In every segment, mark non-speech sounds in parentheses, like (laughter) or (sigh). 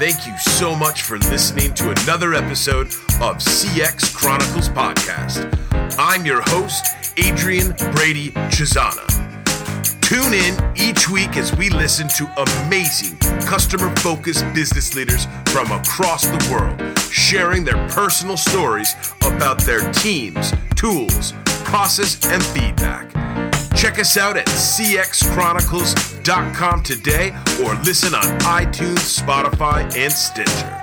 thank you so much for listening to another episode of CX Chronicles Podcast. I'm your host, Adrian Brady Cesana. Tune in each week as we listen to amazing customer focused business leaders from across the world sharing their personal stories about their teams, tools, process, and feedback. Check us out at cxchronicles.com today or listen on iTunes, Spotify, and Stitcher.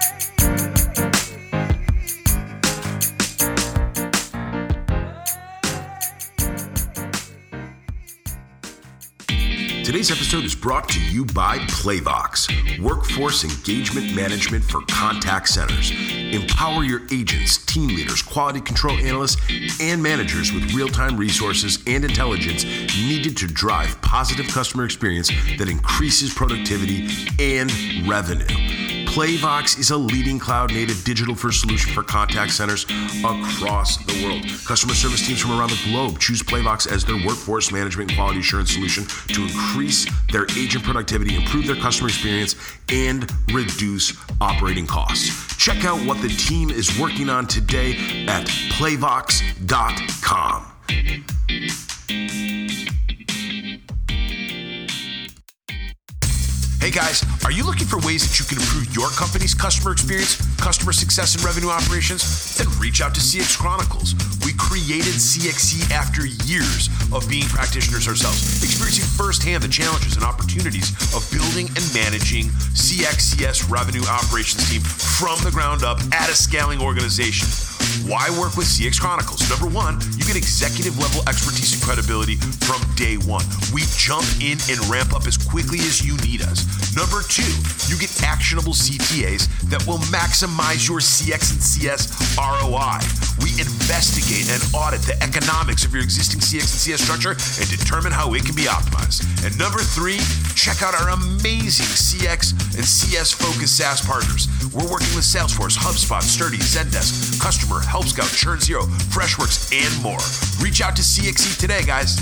Today's episode is brought to you by Playvox, workforce engagement management for contact centers. Empower your agents, team leaders, quality control analysts, and managers with real time resources and intelligence needed to drive positive customer experience that increases productivity and revenue. Playvox is a leading cloud native digital first solution for contact centers across the world. Customer service teams from around the globe choose Playvox as their workforce management and quality assurance solution to increase their agent productivity, improve their customer experience, and reduce operating costs. Check out what the team is working on today at playvox.com. Hey guys, are you looking for ways that you can improve your company's customer experience, customer success, and revenue operations? Then reach out to CX Chronicles. We created CXC after years of being practitioners ourselves, experiencing firsthand the challenges and opportunities of building and managing CXCS revenue operations team from the ground up at a scaling organization. Why work with CX Chronicles? Number one, you get executive level expertise and credibility from day one. We jump in and ramp up as quickly as you need us. Number two, you get actionable CTAs that will maximize your CX and CS ROI. We investigate and audit the economics of your existing CX and CS structure and determine how it can be optimized. And number three, check out our amazing CX and CS focused SaaS partners. We're working with Salesforce, HubSpot, Sturdy, Zendesk, Customer, Help Scout, Churn Zero, Freshworks, and more. Reach out to CXC today, guys.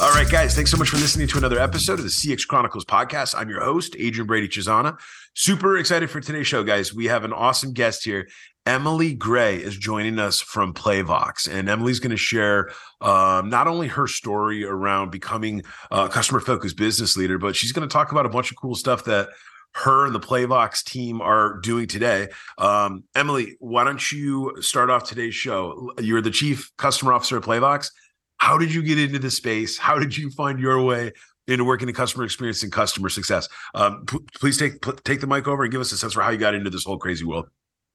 All right, guys, thanks so much for listening to another episode of the CX Chronicles podcast. I'm your host, Adrian Brady Cesana. Super excited for today's show, guys. We have an awesome guest here. Emily Gray is joining us from Playvox, and Emily's going to share um, not only her story around becoming a customer focused business leader, but she's going to talk about a bunch of cool stuff that her and the Playvox team are doing today. Um, Emily, why don't you start off today's show? You're the chief customer officer at Playvox. How did you get into this space? How did you find your way into working in customer experience and customer success? Um, p- please take p- take the mic over and give us a sense for how you got into this whole crazy world.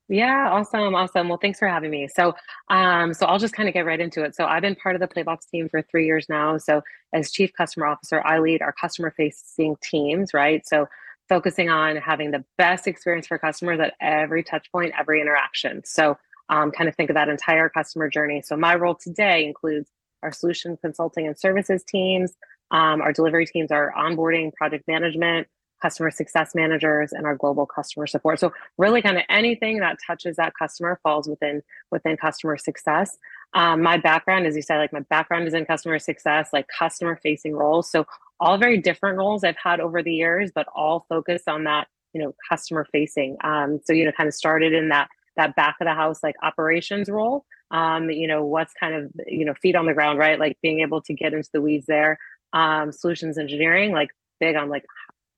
Yeah, awesome, awesome. Well, thanks for having me. So, um, so I'll just kind of get right into it. So, I've been part of the Playvox team for three years now. So, as chief customer officer, I lead our customer facing teams, right? So, focusing on having the best experience for customers at every touch point, every interaction. So, um, kind of think of that entire customer journey. So, my role today includes our solution consulting and services teams, um, our delivery teams, our onboarding, project management, customer success managers, and our global customer support. So really, kind of anything that touches that customer falls within within customer success. Um, my background, as you said, like my background is in customer success, like customer facing roles. So all very different roles I've had over the years, but all focused on that you know customer facing. Um, so you know, kind of started in that that back of the house like operations role um, you know, what's kind of, you know, feet on the ground, right? Like being able to get into the weeds there. Um, solutions engineering, like big on like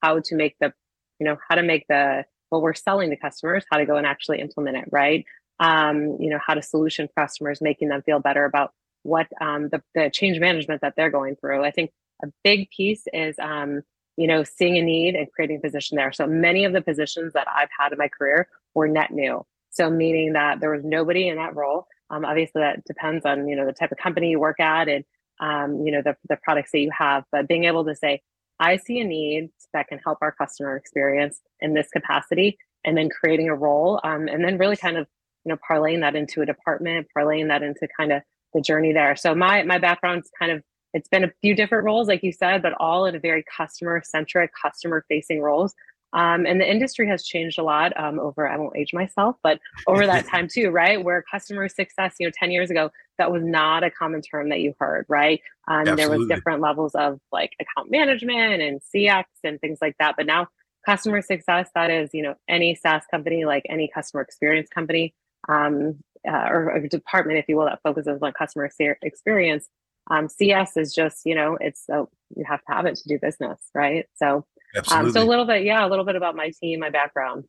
how to make the, you know, how to make the what we're selling to customers, how to go and actually implement it, right? Um, you know, how to solution customers, making them feel better about what um, the, the change management that they're going through. I think a big piece is um, you know, seeing a need and creating a position there. So many of the positions that I've had in my career were net new. So meaning that there was nobody in that role. Um, obviously, that depends on you know the type of company you work at and um, you know the the products that you have. But being able to say, I see a need that can help our customer experience in this capacity, and then creating a role, um, and then really kind of you know parlaying that into a department, parlaying that into kind of the journey there. So my my background's kind of it's been a few different roles, like you said, but all in a very customer centric, customer facing roles. Um, and the industry has changed a lot um, over, I won't age myself, but over that (laughs) time too, right? Where customer success, you know, 10 years ago, that was not a common term that you heard, right? Um, there was different levels of like account management and CX and things like that. But now customer success, that is, you know, any SaaS company, like any customer experience company, um, uh, or a department, if you will, that focuses on customer experience. Um, CS is just, you know, it's so you have to have it to do business, right? So, um, so a little bit, yeah, a little bit about my team, my background.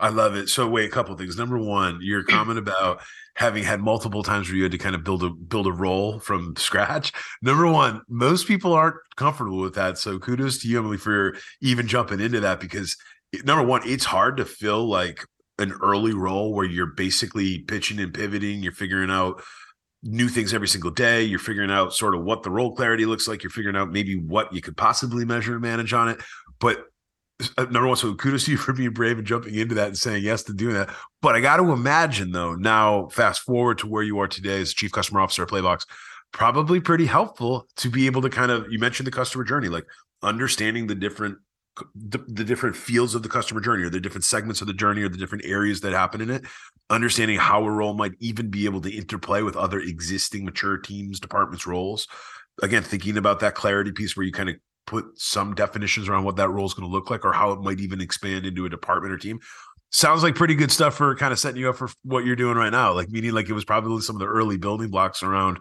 I love it. So wait, a couple things. Number one, your comment about having had multiple times where you had to kind of build a build a role from scratch. Number one, most people aren't comfortable with that. So kudos to you, Emily, for even jumping into that because number one, it's hard to feel like an early role where you're basically pitching and pivoting, you're figuring out new things every single day. You're figuring out sort of what the role clarity looks like. You're figuring out maybe what you could possibly measure and manage on it. But uh, number one, so kudos to you (laughs) for being brave and jumping into that and saying yes to doing that. But I got to imagine though, now fast forward to where you are today as chief customer officer at Playvox, probably pretty helpful to be able to kind of you mentioned the customer journey, like understanding the different the, the different fields of the customer journey or the different segments of the journey or the different areas that happen in it understanding how a role might even be able to interplay with other existing mature teams departments roles. Again thinking about that clarity piece where you kind of put some definitions around what that role is going to look like or how it might even expand into a department or team sounds like pretty good stuff for kind of setting you up for what you're doing right now. Like meaning like it was probably some of the early building blocks around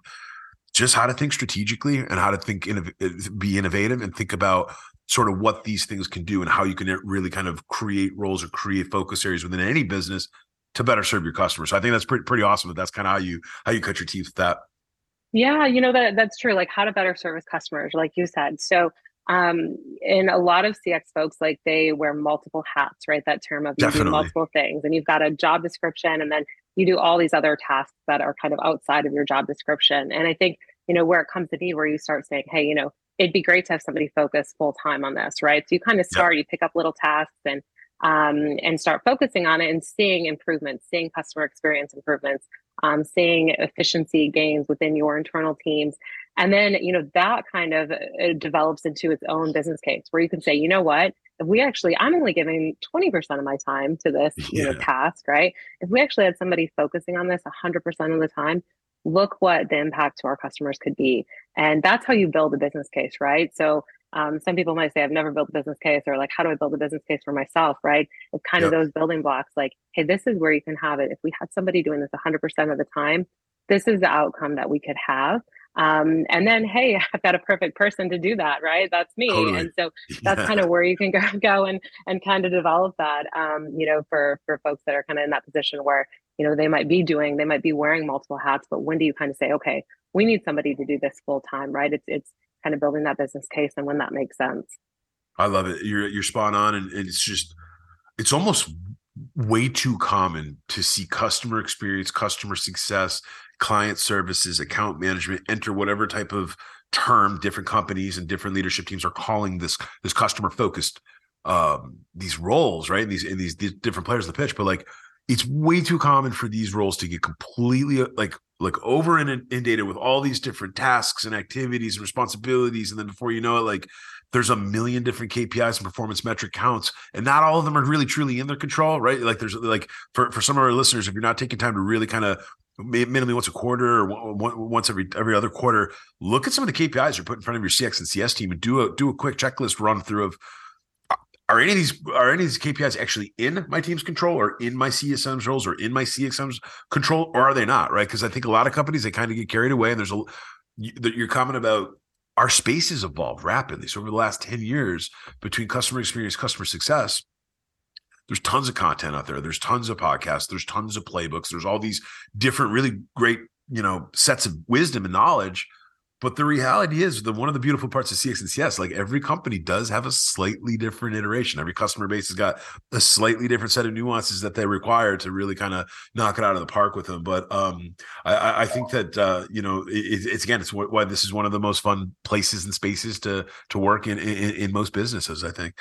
just how to think strategically and how to think eh, be innovative and think about sort of what these things can do and how you can really kind of create roles or create focus areas within any business to better serve your customers. So I think that's pretty pretty awesome. That that's kind of how you how you cut your teeth with that. Yeah, you know that that's true. Like how to better service customers, like you said. So um in a lot of cx folks like they wear multiple hats right that term of you do multiple things and you've got a job description and then you do all these other tasks that are kind of outside of your job description and i think you know where it comes to be where you start saying hey you know it'd be great to have somebody focus full time on this right so you kind of start you pick up little tasks and um, and start focusing on it and seeing improvements seeing customer experience improvements um, seeing efficiency gains within your internal teams and then, you know, that kind of uh, develops into its own business case where you can say, you know what, if we actually, I'm only giving 20% of my time to this, yeah. you know, task, right? If we actually had somebody focusing on this 100% of the time, look what the impact to our customers could be. And that's how you build a business case, right? So um, some people might say, I've never built a business case, or like, how do I build a business case for myself, right? It's kind yep. of those building blocks like, hey, this is where you can have it. If we had somebody doing this 100% of the time, this is the outcome that we could have. Um, and then, hey, (laughs) I've got a perfect person to do that, right? That's me. Totally. And so (laughs) that's yeah. kind of where you can go, (laughs) go and and kind of develop that. Um, you know, for for folks that are kind of in that position where you know they might be doing, they might be wearing multiple hats, but when do you kind of say, okay, we need somebody to do this full time, right? It's it's kind of building that business case and when that makes sense. I love it. You're you're spot on, and, and it's just it's almost way too common to see customer experience, customer success, client services, account management, enter whatever type of term different companies and different leadership teams are calling this this customer focused um these roles, right? These in these, these different players of the pitch, but like it's way too common for these roles to get completely uh, like like over inundated with all these different tasks and activities and responsibilities and then before you know it like there's a million different KPIs and performance metric counts, and not all of them are really truly in their control, right? Like there's like for for some of our listeners, if you're not taking time to really kind of minimally once a quarter or once every every other quarter, look at some of the KPIs you're in front of your CX and CS team and do a do a quick checklist run through of are any of these are any of these KPIs actually in my team's control or in my CSM's roles or in my CXM's control or are they not right? Because I think a lot of companies they kind of get carried away and there's a your comment about our space has evolved rapidly. So over the last 10 years, between customer experience, customer success, there's tons of content out there. There's tons of podcasts. There's tons of playbooks. There's all these different, really great, you know, sets of wisdom and knowledge but the reality is that one of the beautiful parts of CX and CS, like every company does have a slightly different iteration. Every customer base has got a slightly different set of nuances that they require to really kind of knock it out of the park with them. But um, I, I, think that uh, you know it, it's again, it's why this is one of the most fun places and spaces to to work in in, in most businesses. I think.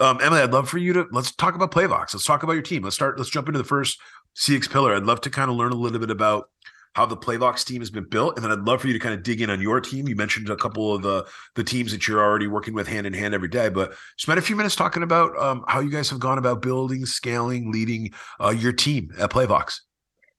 Um, Emily, I'd love for you to let's talk about Playvox. Let's talk about your team. Let's start. Let's jump into the first CX pillar. I'd love to kind of learn a little bit about how the Playvox team has been built, and then I'd love for you to kind of dig in on your team. You mentioned a couple of the the teams that you're already working with hand in hand every day, but spend a few minutes talking about um, how you guys have gone about building, scaling, leading uh, your team at Playvox.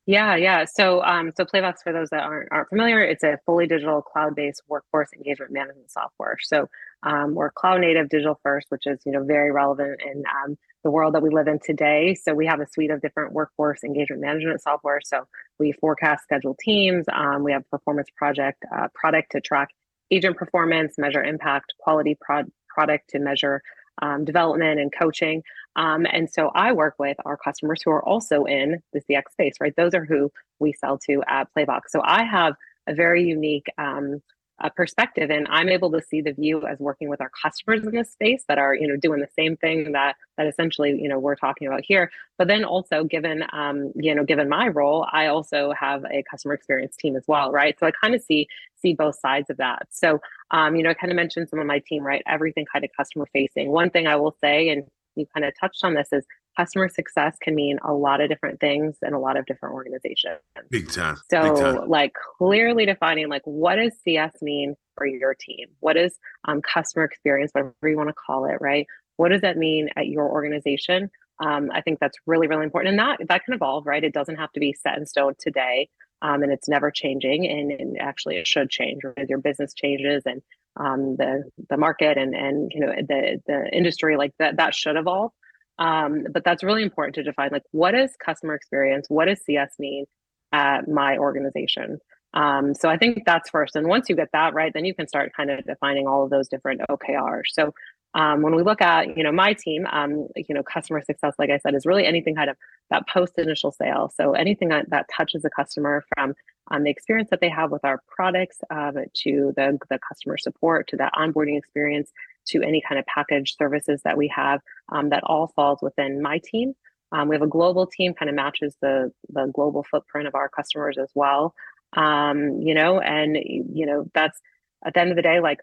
Yeah, yeah. So, um, so Playvox, for those that aren't aren't familiar, it's a fully digital cloud based workforce engagement management software. So, Um, we're cloud native, digital first, which is you know very relevant in um, the world that we live in today. So we have a suite of different workforce engagement management software. So we forecast, schedule teams. Um, we have performance project uh, product to track agent performance, measure impact, quality prod- product to measure um, development and coaching. Um, and so I work with our customers who are also in the CX space, right? Those are who we sell to at Playvox. So I have a very unique um, uh, perspective, and I'm able to see the view as working with our customers in this space that are, you know, doing the same thing that that essentially, you know, we're talking about here. But then also, given, um, you know, given my role, I also have a customer experience team as well, right? So I kind of see see both sides of that. So, um, you know, I kind of mentioned some of my team, right? Everything kind of customer facing. One thing I will say, and you kind of touched on this, is customer success can mean a lot of different things in a lot of different organizations. Big time. So, Big time. like clearly defining like what does CS mean for your team? What is um, customer experience, whatever you want to call it, right? What does that mean at your organization? Um, I think that's really, really important, and that that can evolve, right? It doesn't have to be set in stone today, um, and it's never changing. And, and actually, it should change as your business changes and um, the the market and and you know the the industry like that that should evolve. Um, but that's really important to define like what is customer experience? What does CS mean at my organization? Um, so I think that's first. And once you get that right, then you can start kind of defining all of those different OKRs. So um, when we look at you know my team, um, you know customer success, like I said, is really anything kind of that post initial sale. So anything that, that touches a customer from um, the experience that they have with our products uh, to the the customer support to that onboarding experience to any kind of package services that we have um, that all falls within my team. Um, we have a global team, kind of matches the the global footprint of our customers as well. Um, you know, and you know that's at the end of the day, like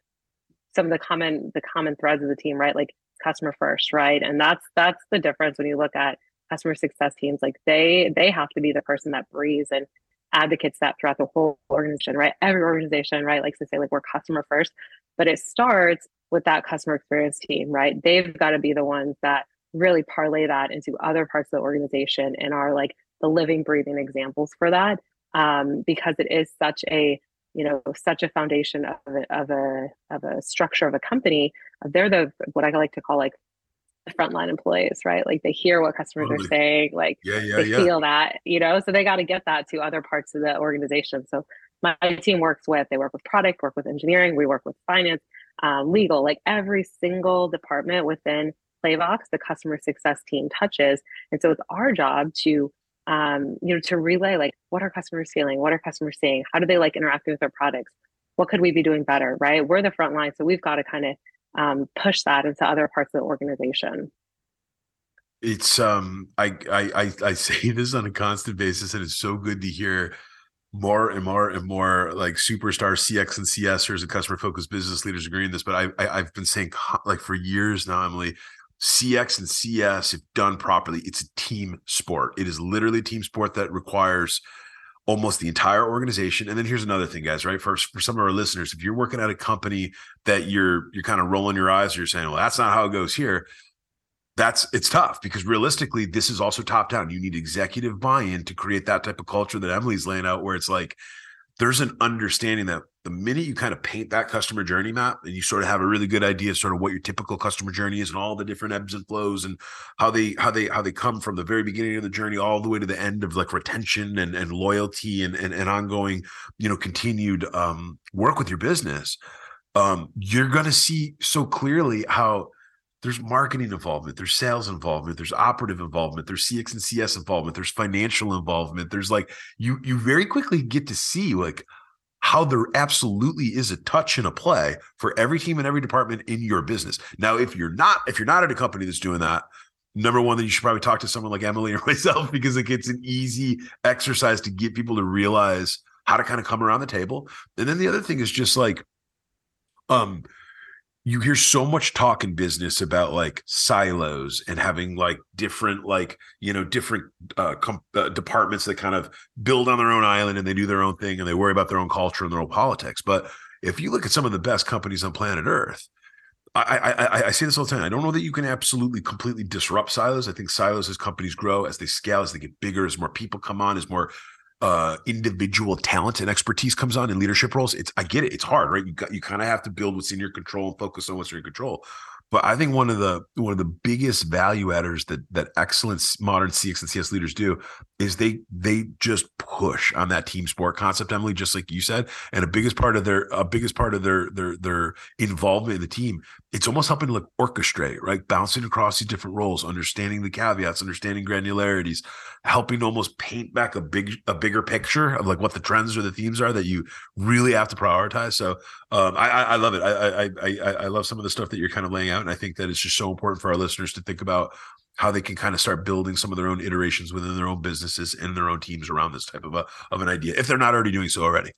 some of the common the common threads of the team, right? Like customer first, right? And that's that's the difference when you look at customer success teams. Like they they have to be the person that breathes and advocates that throughout the whole organization, right? Every organization, right, likes to say like we're customer first, but it starts with that customer experience team, right? They've got to be the ones that really parlay that into other parts of the organization and are like the living, breathing examples for that. Um, because it is such a you know such a foundation of a, of a of a structure of a company. They're the what I like to call like the frontline employees, right? Like they hear what customers totally. are saying, like yeah, yeah, they yeah. feel that, you know, so they got to get that to other parts of the organization. So my team works with, they work with product, work with engineering, we work with finance, um, legal, like every single department within Playvox, the customer success team touches. And so it's our job to, um, you know, to relay like what are customers feeling, what are customers saying, how do they like interacting with our products, what could we be doing better, right? We're the front line, so we've got to kind of um, push that into other parts of the organization. It's um, I I I, I (laughs) say this on a constant basis, and it's so good to hear more and more and more like superstar CX and CSers and customer focused business leaders agree agreeing this. But I, I have been saying like for years now, Emily, CX and CS, if done properly, it's a team sport. It is literally a team sport that requires almost the entire organization. And then here's another thing, guys, right? For, for some of our listeners, if you're working at a company that you're you're kind of rolling your eyes, or you're saying, well, that's not how it goes here that's it's tough because realistically, this is also top down. You need executive buy-in to create that type of culture that Emily's laying out, where it's like there's an understanding that the minute you kind of paint that customer journey map and you sort of have a really good idea sort of what your typical customer journey is and all the different ebbs and flows and how they how they how they come from the very beginning of the journey all the way to the end of like retention and, and loyalty and, and and ongoing you know continued um work with your business um you're going to see so clearly how there's marketing involvement, there's sales involvement, there's operative involvement, there's CX and CS involvement, there's financial involvement. There's like you you very quickly get to see like how there absolutely is a touch and a play for every team and every department in your business. Now, if you're not if you're not at a company that's doing that, number one, then you should probably talk to someone like Emily or (laughs) myself because like it's an easy exercise to get people to realize how to kind of come around the table. And then the other thing is just like um you hear so much talk in business about like silos and having like different like you know different uh, com- uh, departments that kind of build on their own island and they do their own thing and they worry about their own culture and their own politics but if you look at some of the best companies on planet earth I, I, I say this all the time. I don't know that you can absolutely completely disrupt silos. I think silos as companies grow, as they scale, as they get bigger, as more people come on, as more uh, individual talent and expertise comes on in leadership roles, it's I get it. It's hard, right? You got you kind of have to build what's in your control and focus on what's in your control. But I think one of the one of the biggest value adders that that excellent modern CX and CS leaders do is they they just push on that team sport concept, Emily, just like you said. And a biggest part of their a biggest part of their their their involvement in the team, it's almost helping to like orchestrate, right? Bouncing across these different roles, understanding the caveats, understanding granularities, helping almost paint back a big a bigger picture of like what the trends or the themes are that you really have to prioritize. So um, I, I love it. I, I I I love some of the stuff that you're kind of laying out, and I think that it's just so important for our listeners to think about how they can kind of start building some of their own iterations within their own businesses and their own teams around this type of a of an idea if they're not already doing so already.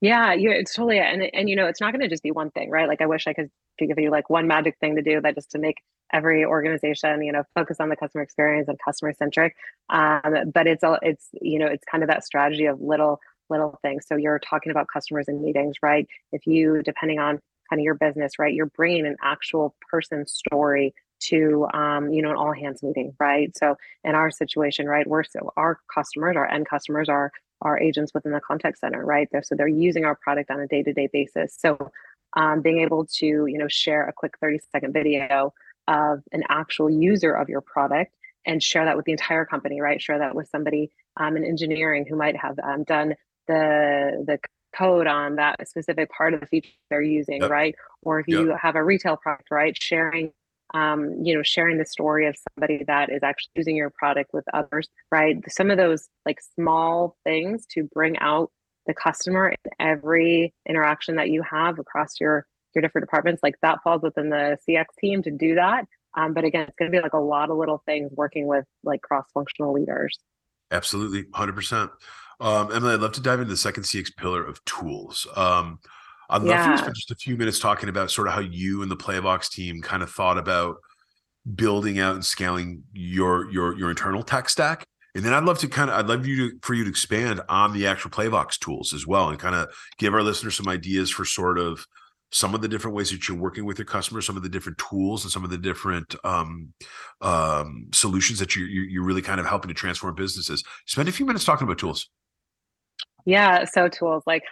Yeah, yeah, it's totally and and you know it's not going to just be one thing, right? Like I wish I could give you like one magic thing to do that just to make every organization you know focus on the customer experience and customer centric. Um, but it's all it's you know it's kind of that strategy of little little things. So you're talking about customers and meetings, right? If you depending on kind of your business, right, you're bringing an actual person story to um, you know an all hands meeting right? So in our situation right we're so our customers our end customers are our agents within the contact center right? They're, so they're using our product on a day-to-day basis. So um, being able to you know share a quick 30 second video of an actual user of your product and share that with the entire company right? Share that with somebody um, in engineering who might have um, done the the code on that specific part of the feature they're using yep. right? Or if you yep. have a retail product right? Sharing um, you know, sharing the story of somebody that is actually using your product with others, right? Some of those like small things to bring out the customer in every interaction that you have across your your different departments, like that falls within the CX team to do that. Um, but again, it's going to be like a lot of little things working with like cross functional leaders. Absolutely, hundred percent. Um, Emily, I'd love to dive into the second CX pillar of tools. Um, I'd love yeah. to spend just a few minutes talking about sort of how you and the Playvox team kind of thought about building out and scaling your your your internal tech stack. And then I'd love to kind of I'd love you to for you to expand on the actual Playvox tools as well and kind of give our listeners some ideas for sort of some of the different ways that you're working with your customers, some of the different tools and some of the different um, um, solutions that you, you, you're really kind of helping to transform businesses. Spend a few minutes talking about tools. Yeah, so tools like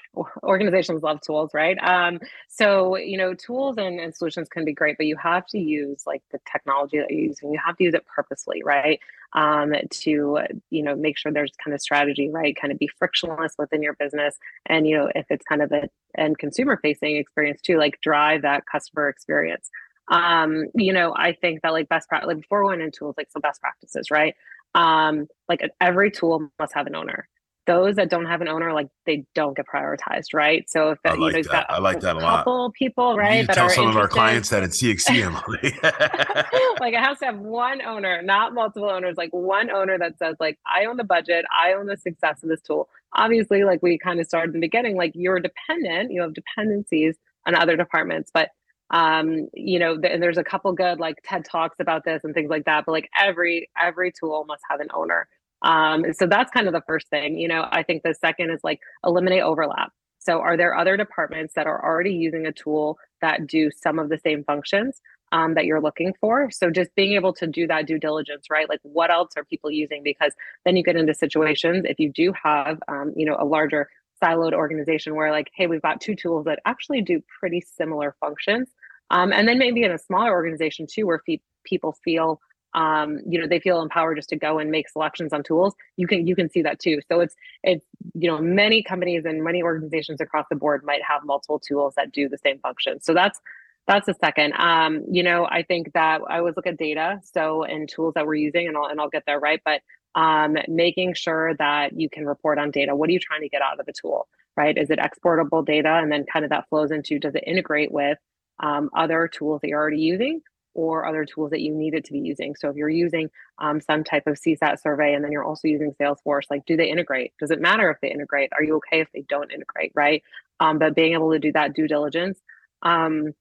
organizations love tools, right? Um, so you know, tools and, and solutions can be great, but you have to use like the technology that you're using. You have to use it purposely, right? Um, to you know make sure there's kind of strategy, right? Kind of be frictionless within your business, and you know if it's kind of a and consumer facing experience too, like drive that customer experience. Um, you know, I think that like best practice, like before we went tools, like some best practices, right? Um, like every tool must have an owner those that don't have an owner, like they don't get prioritized, right? So if that, like you know, that. I like that a lot. Couple people, right? that tell some of our clients that at CXCM. (laughs) (laughs) like it has to have one owner, not multiple owners. Like one owner that says, like, I own the budget, I own the success of this tool. Obviously, like we kind of started in the beginning, like you're dependent, you have dependencies on other departments, but um you know th- and there's a couple good like ted talks about this and things like that but like every every tool must have an owner um, so that's kind of the first thing. You know, I think the second is like eliminate overlap. So are there other departments that are already using a tool that do some of the same functions um, that you're looking for? So just being able to do that due diligence, right? Like what else are people using? Because then you get into situations if you do have, um, you know, a larger siloed organization where like, hey, we've got two tools that actually do pretty similar functions. Um, and then maybe in a smaller organization too, where fe- people feel um, you know they feel empowered just to go and make selections on tools you can you can see that too. So it's it's you know many companies and many organizations across the board might have multiple tools that do the same function. So that's that's the second. Um, you know i think that i always look at data so and tools that we're using and i'll and i'll get there right? But um, making sure that you can report on data what are you trying to get out of the tool right? Is it exportable data? And then kind of that flows into does it integrate with um, other tools that you're already using or other tools that you needed to be using. So if you're using um, some type of CSAT survey and then you're also using Salesforce, like do they integrate? Does it matter if they integrate? Are you okay if they don't integrate? Right. Um, but being able to do that due diligence, um,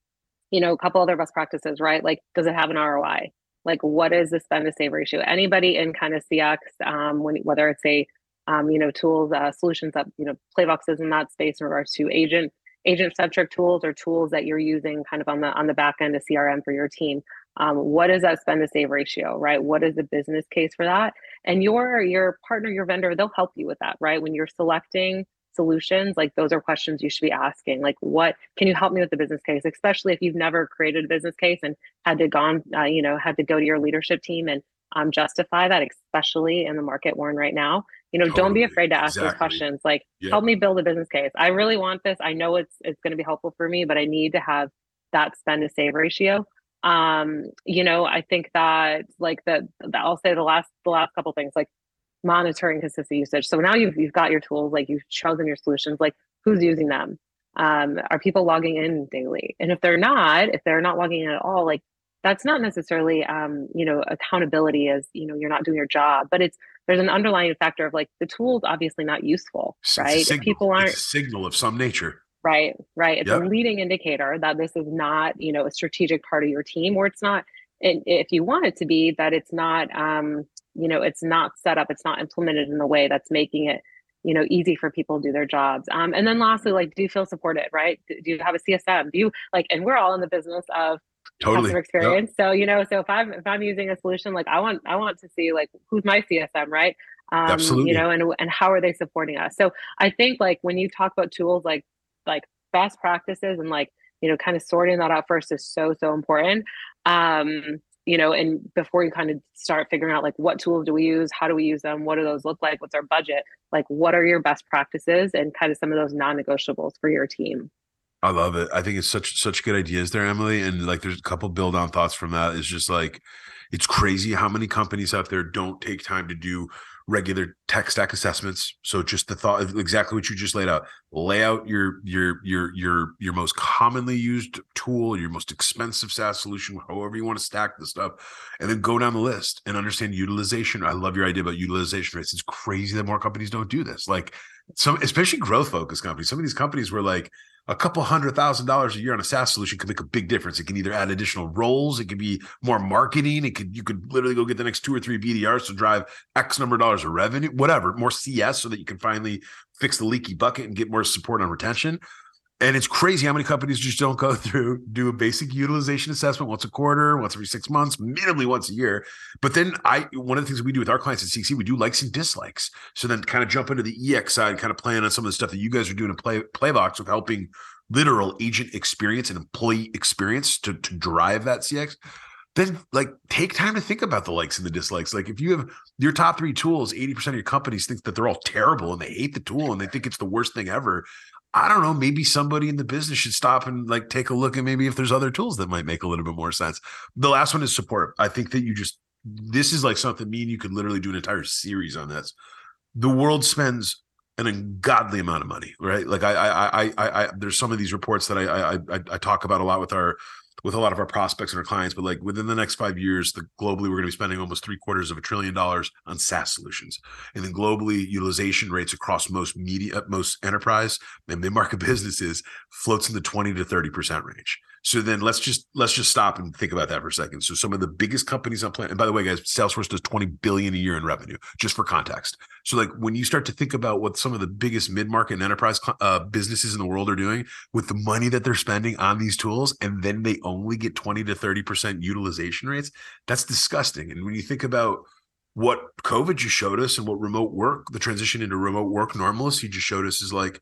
you know, a couple other best practices, right? Like, does it have an ROI? Like, what is the spend to save ratio? Anybody in kind of CX, um, when whether it's a um, you know, tools, uh, solutions that you know, Playvox is in that space in regards to agent agent centric tools or tools that you're using kind of on the on the back end of crm for your team Um, what is that spend to save ratio, right? What is the business case for that? And your your partner, your vendor, they'll help you with that, right? When you're selecting solutions, like those are questions you should be asking. Like, what can you help me with the business case, especially if you've never created a business case and had to gone, uh, you know, had to go to your leadership team and um, justify that, especially in the market we're in right now. You know, totally. don't be afraid to ask exactly. those questions. Like, yeah. help me build a business case. I really want this. I know it's it's going to be helpful for me, but I need to have that spend to save ratio. Um, you know, I think that like the, the I'll say the last the last couple things like monitoring consistent usage. So now you've you've got your tools, like you've chosen your solutions, like who's using them? Um, are people logging in daily? And if they're not, if they're not logging in at all, like that's not necessarily um, you know accountability as you know you're not doing your job but it's there's an underlying factor of like the tool's obviously not useful right? people aren't signal of some nature. Right right. It's yep. a leading indicator that this is not you know a strategic part of your team or it's not if you want it to be that it's not um, you know it's not set up it's not implemented in a way that's making it you know easy for people to do their jobs. Um, and then lastly like do you feel supported right? Do you have a csm do you like and we're all in the business of totally customer experience. Yep. So you know, so if I'm if I'm using a solution, like I want I want to see like who's my CSM, right? Um, Absolutely. You know, and and how are they supporting us? So I think like when you talk about tools like like best practices and like you know kind of sorting that out first is so so important. Um, you know, and before you kind of start figuring out like what tools do we use, how do we use them, what do those look like, what's our budget, like what are your best practices, and kind of some of those non-negotiables for your team. I love it. I think it's such such good ideas there, Emily. And like there's a couple build on thoughts from that. It's just like it's crazy how many companies out there don't take time to do regular tech stack assessments. So just the thought of exactly what you just laid out. Lay out your your your your your most commonly used tool, your most expensive SaaS solution, however you want to stack the stuff, and then go down the list and understand utilization. I love your idea about utilization rates. It's crazy that more companies don't do this. Like some especially growth focused companies. Some of these companies were like a couple hundred thousand dollars a year on a SaaS solution could make a big difference. It can either add additional roles, it could be more marketing, it could you could literally go get the next two or three BDRs to drive X number of dollars of revenue, whatever, more CS so that you can finally fix the leaky bucket and get more support on retention. And it's crazy how many companies just don't go (laughs) through, do a basic utilization assessment once a quarter, once every six months, minimally once a year. But then I, one of the things we do with our clients at cc we do likes and dislikes. So then kind of jump into the EX side, kind of playing on some of the stuff that you guys are doing in play, Playvox with helping literal agent experience and employee experience to, to drive that CX then like take time to think about the likes and the dislikes. Like if you have your top three tools, 80% of your companies think that they're all terrible and they hate the tool and they think it's the worst thing ever. I don't know, maybe somebody in the business should stop and like take a look and maybe if there's other tools that might make a little bit more sense. The last one is support. I think that you just this is like something me and you could literally do an entire series on this. The world spends an ungodly amount of money, right? Like I, I, I, I, I there's some of these reports that I, I, I, I talk about a lot with our with a lot of our prospects and our clients, but like within the next five years, the globally we're going to be spending almost three quarters of a trillion dollars on SaaS solutions, and then globally utilization rates across most media, most enterprise and mid market (laughs) businesses floats in the twenty to thirty percent range. So then let's just let's just stop and think about that for a second. So some of the biggest companies on planet, and by the way, guys, Salesforce does 20 billion a year in revenue, just for context. So like when you start to think about what some of the biggest mid-market and enterprise uh, businesses in the world are doing with the money that they're spending on these tools, and then they only get 20 to 30% utilization rates, that's disgusting. And when you think about what COVID just showed us and what remote work, the transition into remote work normalcy just showed us is like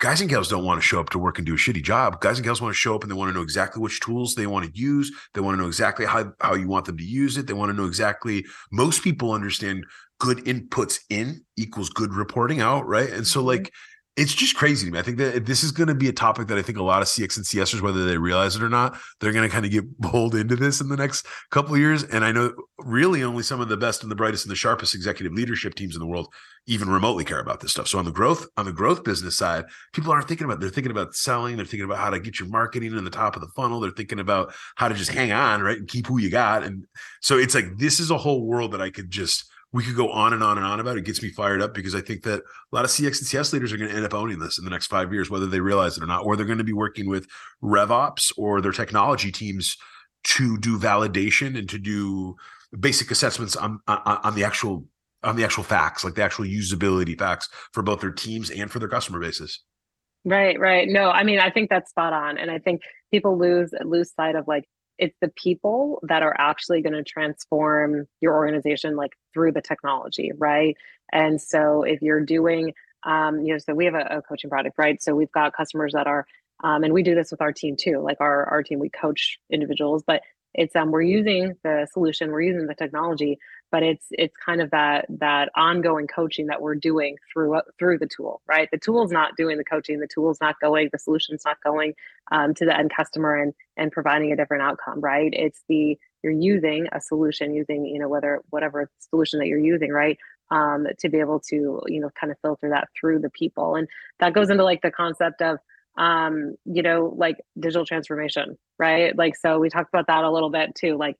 guys and gals don't want to show up to work and do a shitty job. Guys and gals want to show up and they want to know exactly which tools they want to use. They want to know exactly how, how you want them to use it. They want to know exactly, most people understand good inputs in equals good reporting out, right? And so, mm-hmm. like, it's just crazy to me. I think that this is going to be a topic that I think a lot of CX and CSers, whether they realize it or not, they're going to kind of get (laughs) pulled into this in the next couple of years. And I know really only some of the best and the brightest and the sharpest executive leadership teams in the world even remotely care about this stuff. So on the growth on the growth business side, people aren't thinking about. They're thinking about selling. They're thinking about how to get your marketing in the top of the funnel. They're thinking about how to just hang on, right, and keep who you got. And so it's like this is a whole world that I could just we could go on and on and on about. It gets me fired up because I think that a lot of CX and CS leaders are going to end up owning this in the next five years, whether they realize it or not, or they're going to be working with RevOps or their technology teams to do validation and to do basic assessments on, on, on the actual on the actual facts, like the actual usability facts for both their teams and for their customer bases. Right, right. No, I mean, I think that's spot on, and I think people lose lose sight of like it's the people that are actually going to transform your organization like through the technology right? And so if you're doing um, you know so we have a, a coaching product right? So we've got customers that are um, and we do this with our team too like our our team we coach individuals but it's um we're using the solution we're using the technology but it's it's kind of that that ongoing coaching that we're doing through through the tool right? The tool's not doing the coaching the tool's not going the solution's not going um, to the end customer and and providing a different outcome right? It's the you're using a solution using you know whether whatever solution that you're using right? Um, to be able to you know kind of filter that through the people. And that goes into like the concept of um you know like digital transformation right? Like so we talked about that a little bit too like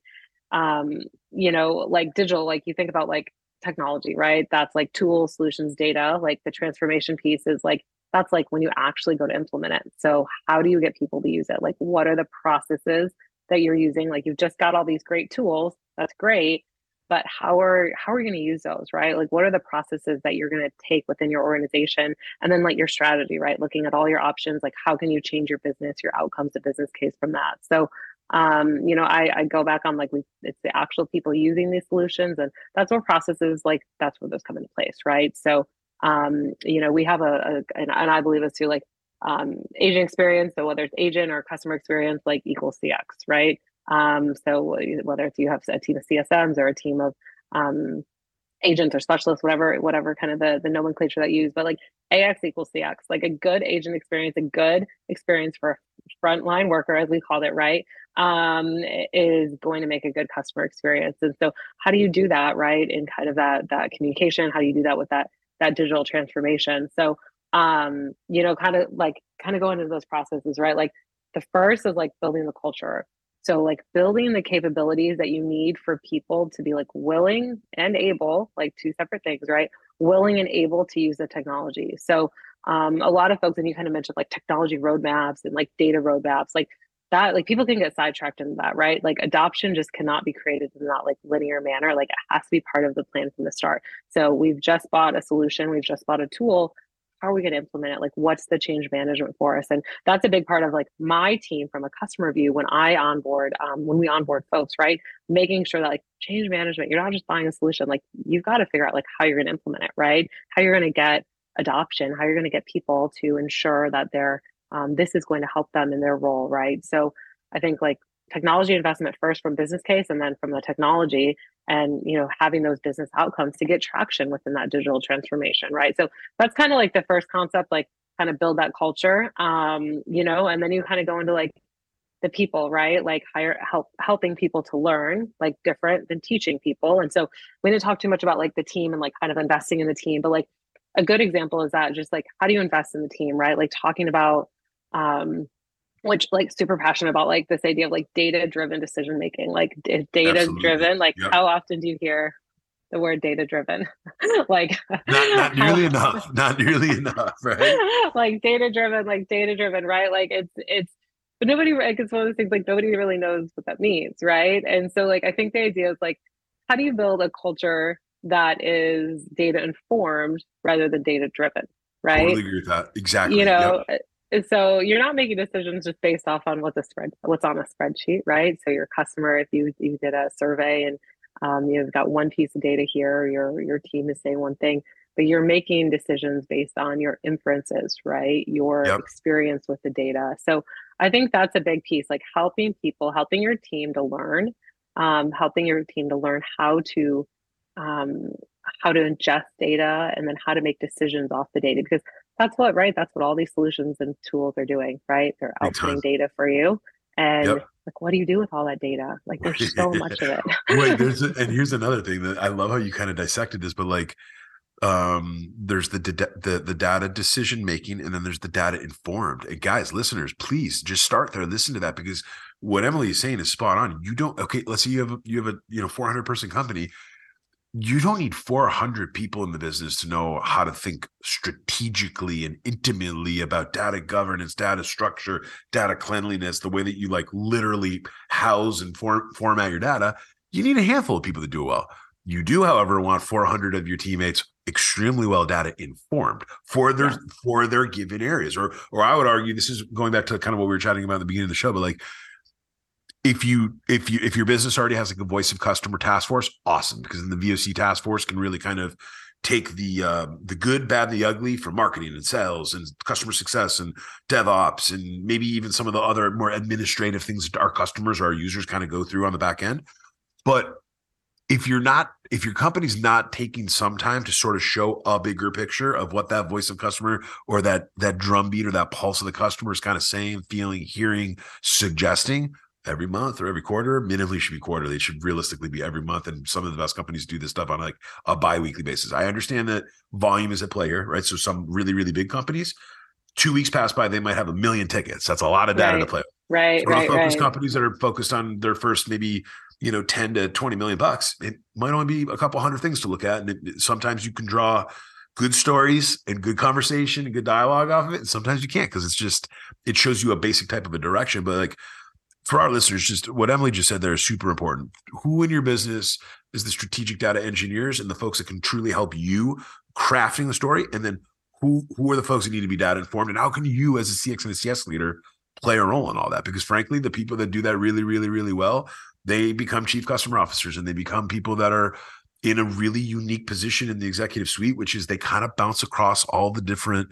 um you know like digital like you think about like technology right? That's like tools solutions data like the transformation piece is like that's like when you actually go to implement it. So how do you get people to use it? Like what are the processes that you're using? Like you've just got all these great tools. That's great. But how are how are you going to use those right? Like what are the processes that you're going to take within your organization? And then like your strategy right? Looking at all your options like how can you change your business your outcomes the business case from that? So um, you know I, I go back on like we it's the actual people using these solutions and that's where processes like that's where those come into place right? So um, you know we have a, a and, and i believe this too like um, agent experience so whether it's agent or customer experience like equals cx right? Um, so whether it's you have a team of CSMs or a team of um, agents or specialists, whatever, whatever kind of the, the nomenclature that you use, but like AX equals CX, like a good agent experience, a good experience for a frontline worker, as we called it, right? Um, is going to make a good customer experience. And so how do you do that, right? In kind of that that communication, how do you do that with that that digital transformation? So um, you know, kind of like kind of go into those processes, right? Like the first is like building the culture so, like building the capabilities that you need for people to be like willing and able, like two separate things, right? Willing and able to use the technology. So, um, a lot of folks, and you kind of mentioned like technology roadmaps and like data roadmaps, like that, like people can get sidetracked in that, right? Like adoption just cannot be created in that like linear manner. Like it has to be part of the plan from the start. So, we've just bought a solution, we've just bought a tool how are we going to implement it? Like what's the change management for us? And that's a big part of like my team from a customer view when i onboard um, when we onboard folks right? Making sure that like change management you're not just buying a solution like you've got to figure out like how you're going to implement it right? How you're going to get adoption how you're going to get people to ensure that they're um, this is going to help them in their role right? So i think like technology investment first from business case and then from the technology and you know having those business outcomes to get traction within that digital transformation right? So that's kind of like the first concept like kind of build that culture um you know and then you kind of go into like the people right? Like hire help helping people to learn like different than teaching people. And so we didn't talk too much about like the team and like kind of investing in the team but like a good example is that just like how do you invest in the team right? Like talking about um which like super passionate about like this idea of like data driven decision making like data driven like yep. how often do you hear the word data driven (laughs) like not, (laughs) not nearly enough not nearly enough right? (laughs) Like data driven like data driven right? Like it's it's but nobody like it's one of those things like nobody really knows what that means right? And so like i think the idea is like how do you build a culture that is data informed rather than data driven right? Totally agree with that. Exactly. You know yep eh, so you're not making decisions just based off on what's a spread what's on a spreadsheet right? So your customer if you you did a survey and um, you've got one piece of data here your your team is saying one thing but you're making decisions based on your inferences right? Your yep. experience with the data. So i think that's a big piece like helping people helping your team to learn um, helping your team to learn how to um, how to ingest data and then how to make decisions off the data because that's what right? That's what all these solutions and tools are doing right? They're outputting data for you. And yep. like what do you do with all that data? Like there's so (laughs) much of it. Wait there's (laughs) a, and here's another thing that i love how you kind of dissected this but like um there's the the the data decision making and then there's the data informed. And guys listeners please just start there listen to that because what emily is saying is spot on. You don't okay let's say you have a, you have a you know 400 person company you don't need 400 people in the business to know how to think strategically and intimately about data governance, data structure, data cleanliness, the way that you like literally house and form, format your data. You need a handful of people to do it well. You do, however, want 400 of your teammates extremely well data informed for their yeah. for their given areas. Or or I would argue this is going back to kind of what we were chatting about at the beginning of the show, but like if you if you if your business already has like a voice of customer task force, awesome because then the VOC task force can really kind of take the uh, the good, bad, and the ugly from marketing and sales and customer success and DevOps and maybe even some of the other more administrative things that our customers or our users kind of go through on the back end. But if you're not if your company's not taking some time to sort of show a bigger picture of what that voice of customer or that that drumbeat or that pulse of the customer is kind of saying feeling hearing suggesting every month or every quarter. Minimally should be quarterly. It should realistically be every month. And some of the best companies do this stuff on like a bi-weekly basis. I understand that volume is at play here, right? So some really, really big companies, two weeks pass by, they might have a million tickets. That's a lot of data right. to play. With. Right. For right. Focus Right. companies that are focused on their first maybe you know 10 to 20 million bucks it might only be a couple hundred things to look at and it, sometimes you can draw good stories and good conversation and good dialogue off of it and sometimes you can't because it's just it shows you a basic type of a direction but like for our listeners, just what Emily just said there is super important. Who in your business is the strategic data engineers and the folks that can truly help you crafting the story? And then who who are the folks that need to be data informed? And how can you, as a CX and a CS leader, play a role in all that? Because frankly, the people that do that really, really, really well, they become chief customer officers and they become people that are in a really unique position in the executive suite, which is they kind of bounce across all the different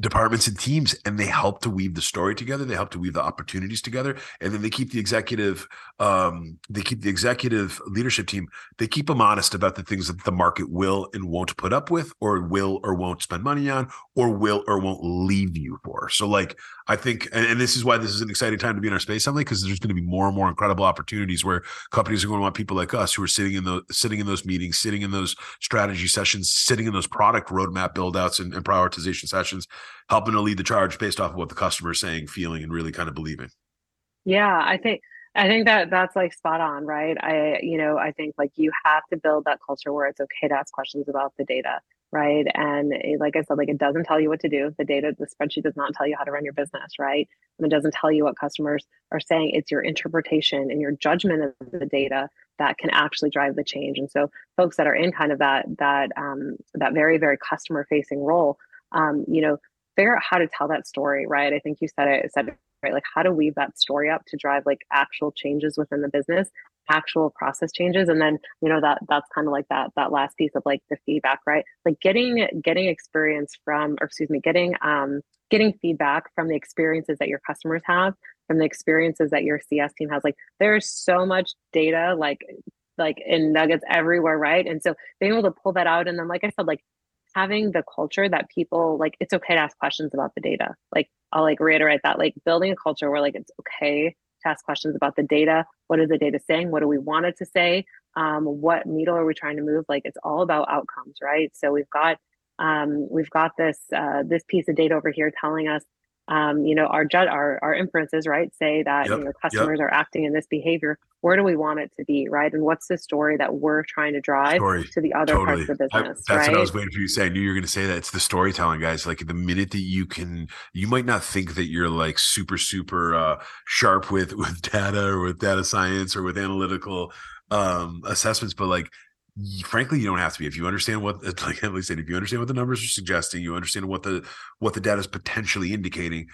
departments and teams and they help to weave the story together they help to weave the opportunities together and then they keep the executive um, they keep the executive leadership team they keep them honest about the things that the market will and won't put up with or will or won't spend money on or will or won't leave you for. So like i think and, and this is why this is an exciting time to be in our space Emily, because there's going to be more and more incredible opportunities where companies are going to want people like us who are sitting in the sitting in those meetings sitting in those strategy sessions sitting in those product roadmap build outs and, and prioritization sessions helping to lead the charge based off of what the customer is saying, feeling, and really kind of believing. Yeah, I think I think that that's like spot on, right? I you know, I think like you have to build that culture where it's okay to ask questions about the data, right? And it, like I said, like it doesn't tell you what to do. The data, the spreadsheet does not tell you how to run your business, right? And it doesn't tell you what customers are saying. It's your interpretation and your judgment of the data that can actually drive the change. And so folks that are in kind of that that um, that very, very customer facing role, um, you know, figure out how to tell that story, right? I think you said it said right like how to weave that story up to drive like actual changes within the business actual process changes and then you know that that's kind of like that that last piece of like the feedback right like getting getting experience from or excuse me getting um getting feedback from the experiences that your customers have from the experiences that your cs team has like there's so much data like like in nuggets everywhere right and so being able to pull that out and then like i said like having the culture that people like it's okay to ask questions about the data. Like i'll like reiterate that like building a culture where like it's okay to ask questions about the data what is the data saying what do we want it to say um, what needle are we trying to move like it's all about outcomes right? So we've got um, we've got this uh, this piece of data over here telling us um, you know our our our inferences right say that Yep, you know customers are acting in this behavior where do we want it to be right and what's the story that we're trying to drive Story. to the other Totally. parts of the I- business that's right what I was waiting for you to say. I knew you were going to say that. It's the storytelling, guys. Like the minute that you can, you might not think that you're like super, super uh, sharp with (laughs) with data or with data science or with analytical um, assessments, but like frankly you don't have to be. If you understand what (laughs) like emily said if you understand what the numbers are suggesting you understand what the what the data is potentially indicating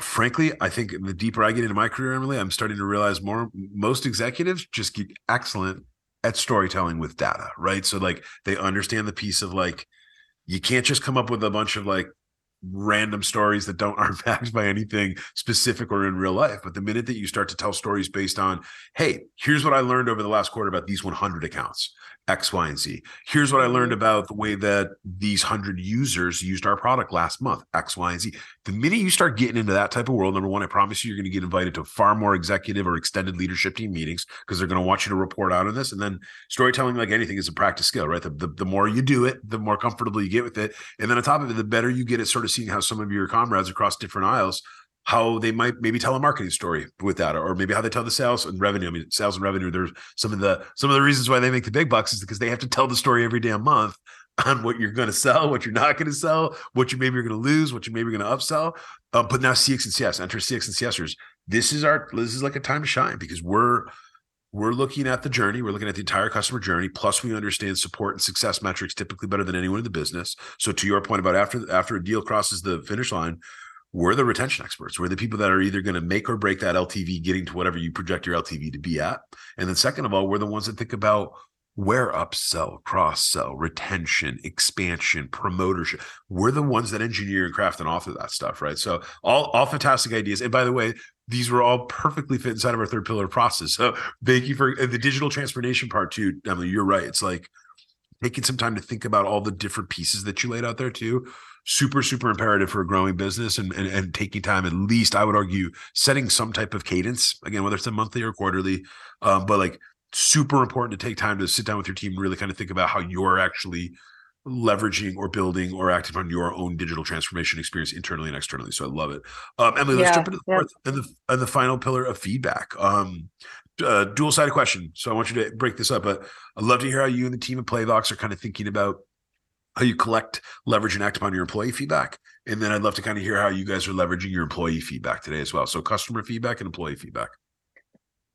frankly i think the deeper i get into my career emily i'm starting to realize more most executives just get excellent at storytelling with data right? So like they understand the piece of like you can't just come up with a bunch of like random stories that don't (laughs) aren't backed by anything specific or in real life but the minute that you start to tell stories based on hey here's what i learned over the last quarter about these 100 accounts x y and z. Here's what i learned mm-hmm. about the way that these 100 users used our product last month x y and z. The minute you start getting into that type of world number one i promise you you're going to get invited to far more executive or extended leadership team meetings because they're going to want you to report out on this. And then storytelling like anything is a practice skill right? The, the, the more you do it the more comfortable you get with it. And then on top of it the better you get at sort of seeing how some of your comrades across different aisles how they might maybe tell a marketing story with that or maybe how they tell the sales and revenue. I mean sales and revenue there's some of the some of the reasons why they make the big bucks is because they have to tell the story every damn month (laughs) on what you're going to sell what you're not going to sell what you maybe you're going to lose what you maybe going to upsell. Uh, but now cx and cs enter cx and csers this is our this is like a time to shine because we're we're looking at the journey we're looking at the entire customer journey plus we understand support and success metrics typically better than anyone in the business. So to your point about after after a deal crosses the finish line we're the retention experts. We're the people that are either going to make or break that LTV getting to whatever you project your LTV to be at. And then second of all, we're the ones that think about where upsell, cross sell, retention, expansion, promotership. We're the ones that engineer and craft and author that stuff, right? So all all fantastic ideas. And by the way, these were all perfectly fit inside of our third pillar process. So thank you for the digital transformation part too, Emily. You're right. It's like taking some time to think about all the different pieces that you laid out there too super super imperative for a growing business and, and, and taking time at least i would argue setting some type of cadence again whether it's a monthly or quarterly um, but like super important to take time to sit down with your team and really kind of think about how you're actually leveraging or building or acting on your own digital transformation experience internally and externally. So I love it. Um, Emily, let's yeah, jump into the yeah. fourth and the and the final pillar of feedback. Um, uh, dual sided question. So I want you to break this up, but I'd love to hear how you and the team at Playvox are kind of thinking about how you collect, leverage, and act upon your employee feedback. And then I'd love to kind of hear how you guys are leveraging your employee feedback today as well. So customer feedback and employee feedback.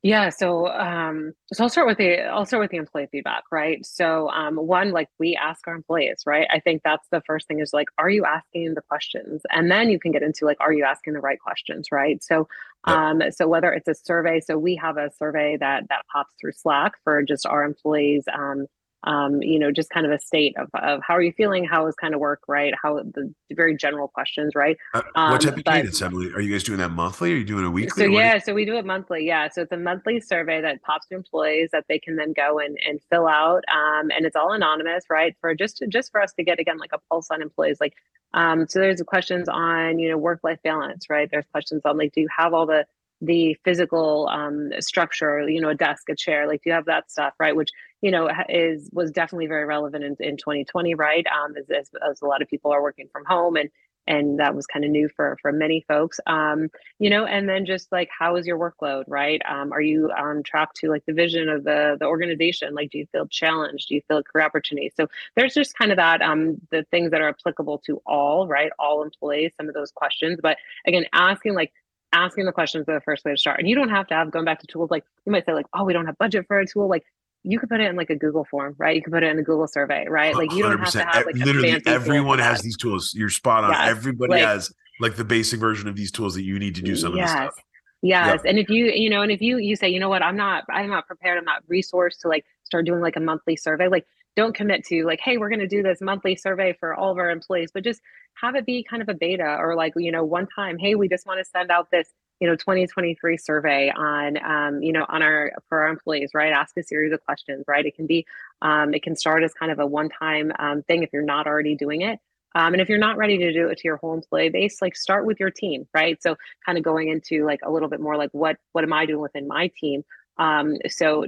Yeah, so um, so I'll start with the I'll start with the employee feedback, right? So um, one, like we ask our employees, right? I think that's the first thing is like, are you asking the questions, and then you can get into like, are you asking the right questions, right? So um, so whether it's a survey, so we have a survey that that pops through Slack for just our employees um, um, you know, just kind of a state of, of how are you feeling? How is kind of work, right? How the, very general questions, right? Uh, what um, type of cadence, Emily? Are you guys doing that monthly? Or are you doing a weekly? So yeah, so we do it monthly. Yeah, so it's a monthly survey that pops to employees that they can then go and, and fill out, um, and it's all anonymous, right? For just just for us to get again like a pulse on employees, like um, so there's questions on you know work life balance, right? There's questions on like do you have all the the physical um, structure, you know, a desk, a chair, like do you have that stuff, right? Which you know is was definitely very relevant in, in 2020, right? Um, as, as, as a lot of people are working from home and and that was kind of new for for many folks. Um you know and then just like how is your workload right? Um are you on track to like the vision of the the organization? Like do you feel challenged? Do you feel career opportunity? So there's just kind of that um the things that are applicable to all right? All employees some of those questions. But again asking like asking the questions are the first way to start. And you don't have to have going back to tools like you might say like, oh, we don't have budget for a tool. Like you could put it in like a Google form, right? You could put it in a Google survey, right? Like you don't 100%. have to have like literally everyone has these tools. You're spot on. Yes. Everybody like, has like the basic version of these tools that you need to do some yes. of this stuff. Yes. Yep. And if you, you know, and if you you say, you know what, I'm not, I'm not prepared, I'm not resourced to like start doing like a monthly survey, like don't commit to like, hey, we're gonna do this monthly survey for all of our employees, but just have it be kind of a beta or like, you know, one time, hey, we just want to send out this you know 2023 survey on um, you know on our for our employees right? Ask a series of questions right? It can be um, it can start as kind of a one-time um, thing if you're not already doing it. Um, and if you're not ready to do it to your whole employee base like start with your team right? So kind of going into like a little bit more like what what am i doing within my team? Um, so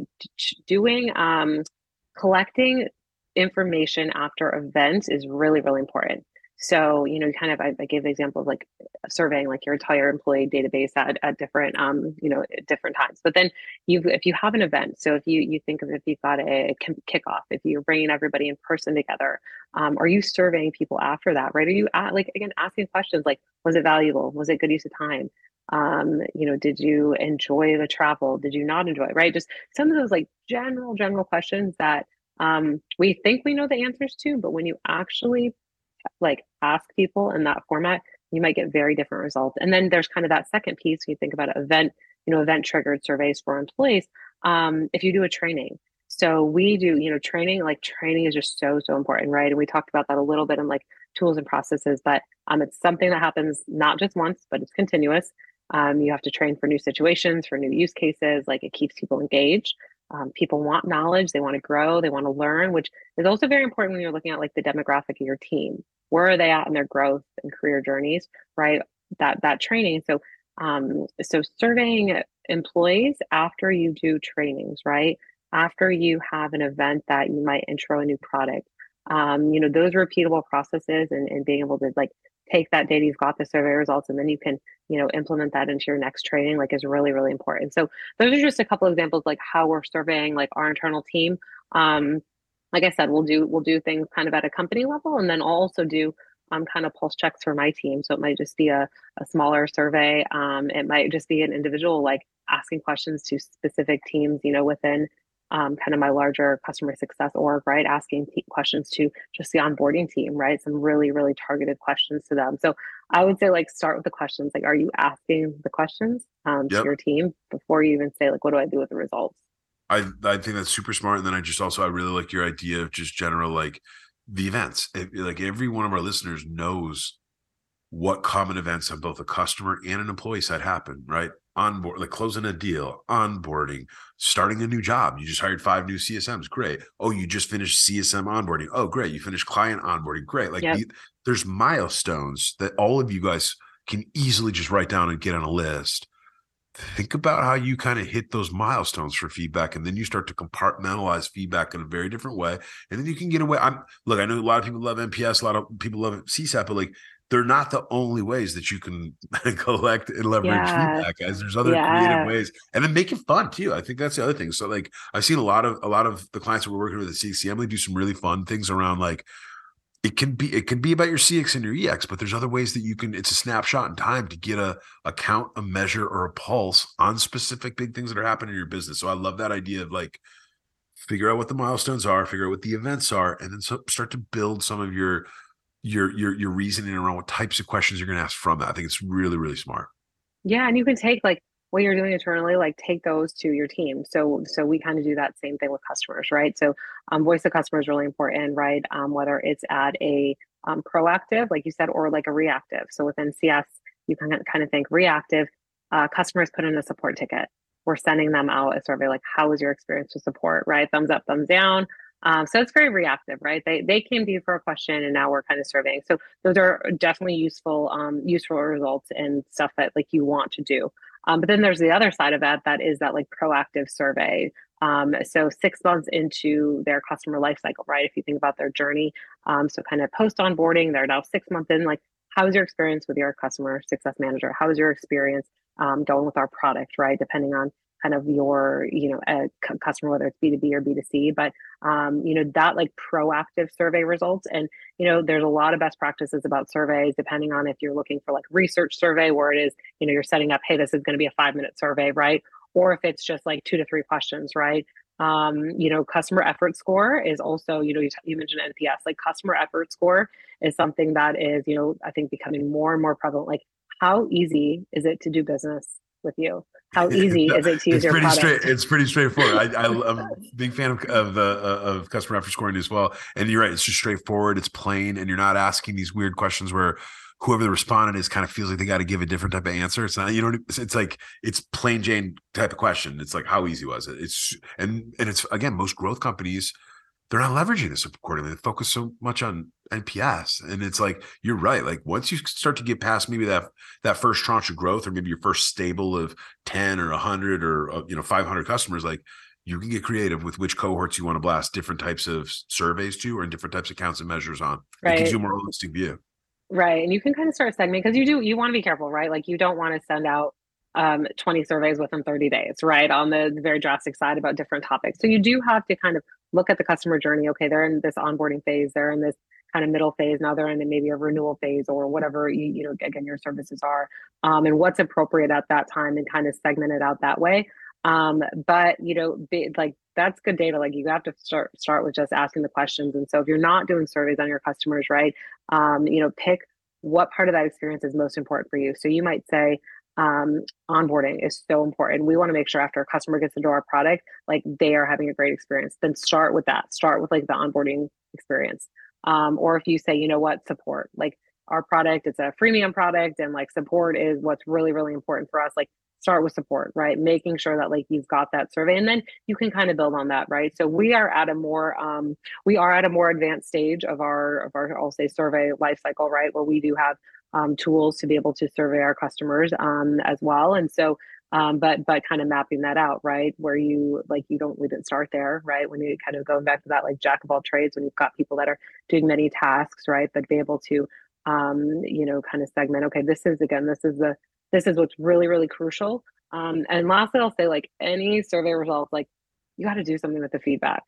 doing um, collecting information after events is really really important so, you know, kind of, I, I, gave the example of like surveying like your entire employee database at, at different, um, you know, different times. But then you, if you have an event, so if you you think of if you've got a kickoff, if you're bringing everybody in person together, um, are you surveying people after that, right? Are you at, like again asking questions like, was it valuable? Was it good use of time? Um, you know, did you enjoy the travel? Did you not enjoy it? Right? Just some of those like general general questions that um, we think we know the answers to, but when you actually like ask people in that format, you might get very different results. And then there's kind of that second piece when you think about event, you know, event triggered surveys for employees. Um, if you do a training, so we do, you know, training, like training is just so, so important, right? And we talked about that a little bit in like tools and processes, but um, it's something that happens not just once, but it's continuous. Um, you have to train for new situations, for new use cases, like it keeps people engaged. Um, people want knowledge, they want to grow, they want to learn, which is also very important when you're looking at like the demographic of your team. Where are they at in their growth and career journeys, right? That that training. So um, so surveying employees after you do trainings, right? After you have an event that you might intro a new product, um, you know, those repeatable processes and, and being able to like take that data you've got the survey results and then you can you know implement that into your next training like is really really important so those are just a couple examples like how we're surveying like our internal team um like i said we'll do we'll do things kind of at a company level and then I'll also do um, kind of pulse checks for my team so it might just be a, a smaller survey um, it might just be an individual like asking questions to specific teams you know within um, kind of my larger customer success org, right? Asking questions to just the onboarding team, right? Some really, really targeted questions to them. So I would say like start with the questions. Like, are you asking the questions um, yep. to your team before you even say like, what do I do with the results? I I think that's super smart. And then I just also I really like your idea of just general like the events. It, like every one of our listeners knows what common events on both a customer and an employee side happen, right? Onboard, like closing a deal, onboarding, starting a new job. You just hired five new CSMs. Great. Oh, you just finished CSM onboarding. Oh, great. You finished client onboarding. Great. Like yep. the, there's milestones that all of you guys can easily just write down and get on a list. Think about how you kind of hit those milestones for feedback, and then you start to compartmentalize feedback in a very different way. And then you can get away. I'm look, I know a lot of people love NPS, a lot of people love CSAT, but like they're not the only ways that you can (laughs) collect and leverage yeah. feedback as there's other yeah. creative ways and then make it fun too i think that's the other thing so like i've seen a lot of a lot of the clients that we're working with at ccm emily do some really fun things around like it can be it can be about your cx and your ex but there's other ways that you can it's a snapshot in time to get a, a count a measure or a pulse on specific big things that are happening in your business so i love that idea of like figure out what the milestones are figure out what the events are and then so, start to build some of your your your your reasoning around what types of questions you're going to ask from that. I think it's really really smart. Yeah, and you can take like what you're doing internally, like take those to your team. So so we kind of do that same thing with customers, right? So um, voice of customer is really important, right? Um, whether it's at a um, proactive, like you said, or like a reactive. So within CS, you can kind of think reactive. Uh, customers put in a support ticket. We're sending them out a survey like, how was your experience with support, right? Thumbs up, thumbs down. Um, so it's very reactive, right? They they came to you for a question, and now we're kind of surveying. So those are definitely useful um, useful results and stuff that like you want to do. Um, but then there's the other side of that that is that like proactive survey. Um, so six months into their customer life cycle, right? If you think about their journey, um, so kind of post onboarding, they're now six months in. Like, how is your experience with your customer success manager? How is your experience um, going with our product, right? Depending on kind of your you know a customer whether it's b2b or b2c but um, you know that like proactive survey results. And you know there's a lot of best practices about surveys depending on if you're looking for like research survey where it is you know you're setting up hey this is going to be a five minute survey right? Or if it's just like two to three questions right? Um, you know customer effort score is also you know you, you mentioned nps like customer effort score is something that is you know i think becoming more and more prevalent. Like how easy is it to do business with you how (laughs) easy is it to use it's your pretty product? Straight, it's pretty straightforward. I, I, (laughs) am a big fan of of, uh, of customer effort scoring as well. And you're right; it's just straightforward. It's plain, and you're not asking these weird questions where whoever the respondent is kind of feels like they got to give a different type of answer. It's not, you know, it's, it's like it's plain Jane type of question. It's like how easy was it? It's and and it's again most growth companies they're not leveraging this accordingly. They focus so much on NPS, and it's like you're right. Like once you start to get past maybe that that first tranche of growth, or maybe your first stable of ten or hundred or uh, you know five hundred customers, like you can get creative with which cohorts you want to blast different types of surveys to, or in different types of counts and measures on. Right. It gives you a more holistic view. Right, and you can kind of start segmenting because you do you want to be careful, right? Like you don't want to send out um, 20 surveys within 30 days, right? On the very drastic side about different topics. So you do have to kind of look at the customer journey. Okay, they're in this onboarding phase, they're in this kind of middle phase, now they're in maybe a renewal phase or whatever you, you know, again, your services are, um, and what's appropriate at that time and kind of segment it out that way. Um, but you know, be, like that's good data. Like you have to start start with just asking the questions. And so if you're not doing surveys on your customers, right, um, you know, pick what part of that experience is most important for you. So you might say, um, onboarding is so important. We want to make sure after a customer gets into our product, like they are having a great experience. Then start with that. Start with like the onboarding experience. Um, or if you say, you know what, support, like our product, it's a freemium product, and like support is what's really, really important for us. Like start with support, right? Making sure that like you've got that survey, and then you can kind of build on that, right? So we are at a more um, we are at a more advanced stage of our of our I'll say survey life cycle, right? Where we do have um, tools to be able to survey our customers um, as well. And so, um, but but kind of mapping that out, right? Where you like you don't we didn't start there, right? When you kind of going back to that like jack of all trades, when you've got people that are doing many tasks, right? But be able to um, you know kind of segment. Okay, this is again, this is the this is what's really really crucial. Um, and lastly, I'll say like any survey results, like you got to do something with the feedback.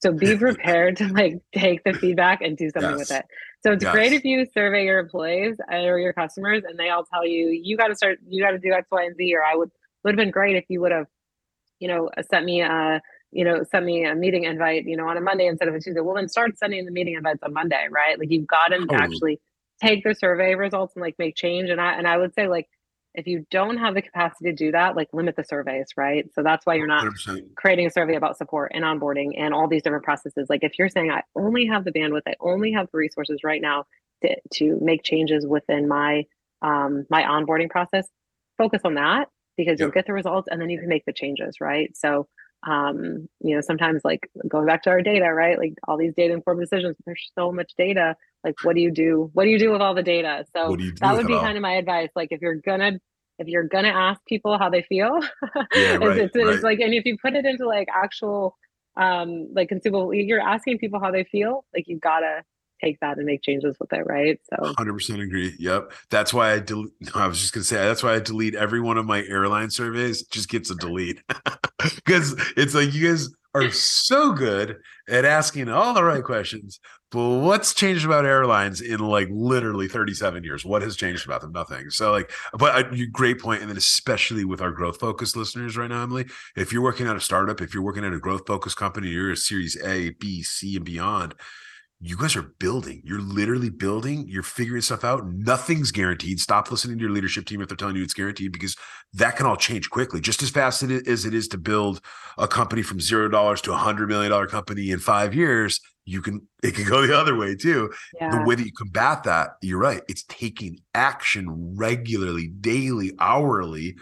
So be (laughs) prepared to like take the feedback and do something yes. with it. So it's yes. great if you survey your employees or your customers and they all tell you, you got to start, you got to do X, Y, and Z, or I would, would have been great if you would have, you know, uh, sent me a, you know, send me a meeting invite, you know, on a Monday instead of a Tuesday. Well, then start sending the meeting invites on Monday, right? Like you've got to actually take the survey results and like make change. And I and I would say like if you don't have the capacity to do that, like limit the surveys, right? So that's why you're not 100%. creating a survey about support and onboarding and all these different processes. Like if you're saying I only have the bandwidth, I only have the resources right now to, to make changes within my um, my onboarding process, focus on that because yep. you'll get the results and then you can make the changes, right? So um, you know, sometimes like going back to our data, right? Like all these data informed decisions, there's so much data. Like, what do you do? What do you do with all the data? So that would be kind of my advice. Like, if you're gonna if you're gonna ask people how they feel, (laughs) yeah, right, it's, it's, right. it's like, and if you put it into like actual um like consumable, you're asking people how they feel. Like, you gotta take that and make changes with it, right? So 100% agree. Yep. That's why I delete. (laughs) I was just gonna say that's why I delete every one of my airline surveys. Just gets a delete (laughs) because it's like you guys are so good at asking all the right questions. But what's changed about airlines in like literally 37 years? What has changed about them? Nothing. So like, but uh, great point. And then especially with our growth focused listeners right now, Emily, if you're working at a startup, if you're working at a growth focused company, you're a Series A, B, C, and beyond you guys are building. You're literally building. You're figuring stuff out. Nothing's guaranteed. Stop listening to your leadership team if they're telling you it's guaranteed because that can all change quickly. Just as fast as it is to build a company from zero dollars to a hundred million dollar company in five years, you can it can go the other way too. Yeah. The way that you combat that, you're right. It's taking action regularly, daily, hourly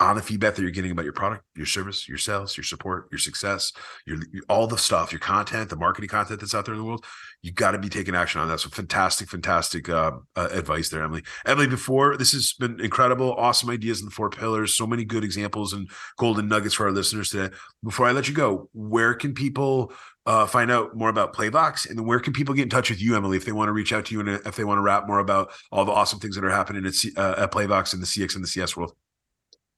on the feedback that you're getting about your product, your service, your sales, your support, your success, your all the stuff, your content, the marketing content that's out there in the world, you got to be taking action on that. So fantastic, fantastic uh, uh, advice there, Emily. Emily, before this has been incredible, awesome ideas in the four pillars, so many good examples and golden nuggets for our listeners today. Before I let you go, where can people uh, find out more about Playvox, and where can people get in touch with you, Emily, if they want to reach out to you and if they want to wrap more about all the awesome things that are happening at, C- uh, at Playvox and the CX and the CS world?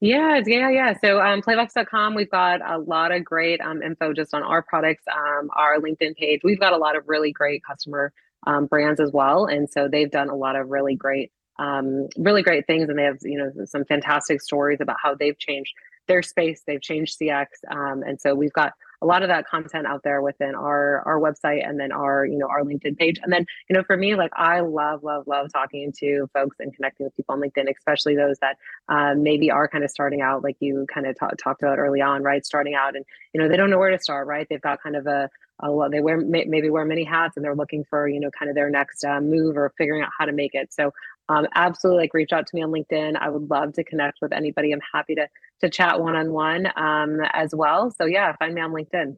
Yeah, yeah, yeah. So um, playvox.com, we've got a lot of great um, info just on our products, um, our LinkedIn page. We've got a lot of really great customer um, brands as well, and so they've done a lot of really great, um, really great things, and they have you know some fantastic stories about how they've changed their space, they've changed CX, um, and so we've got a lot of that content out there within our our website and then our you know our linkedin page. And then you know for me like i love love love talking to folks and connecting with people on linkedin especially those that um, maybe are kind of starting out like you kind of t- talked about early on right? Starting out and you know they don't know where to start right? They've got kind of a lot they wear maybe wear many hats and they're looking for you know kind of their next uh, move or figuring out how to make it. So um, absolutely like reach out to me on linkedin i would love to connect with anybody i'm happy to to chat one-on-one um, as well so yeah find me on linkedin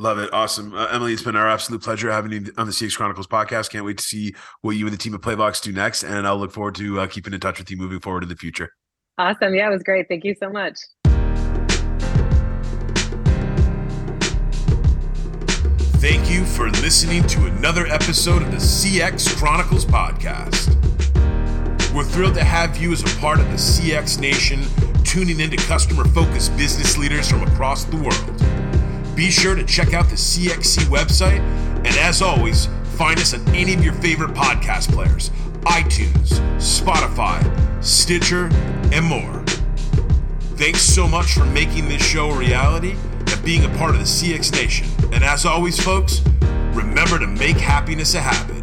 Love it. Awesome. Uh, Emily, it's been our absolute pleasure having you on the CX Chronicles podcast. Can't wait to see what you and the team at Playvox do next. And I'll look forward to uh, keeping in touch with you moving forward in the future. Awesome. Yeah, it was great. Thank you so much. Thank you for listening to another episode of the CX Chronicles podcast. We're thrilled to have you as a part of the CX Nation, tuning into customer focused business leaders from across the world. Be sure to check out the CXC website, and as always, find us on any of your favorite podcast players iTunes, Spotify, Stitcher, and more. Thanks so much for making this show a reality being a part of the CX Nation. And as always, folks, remember to make happiness a habit.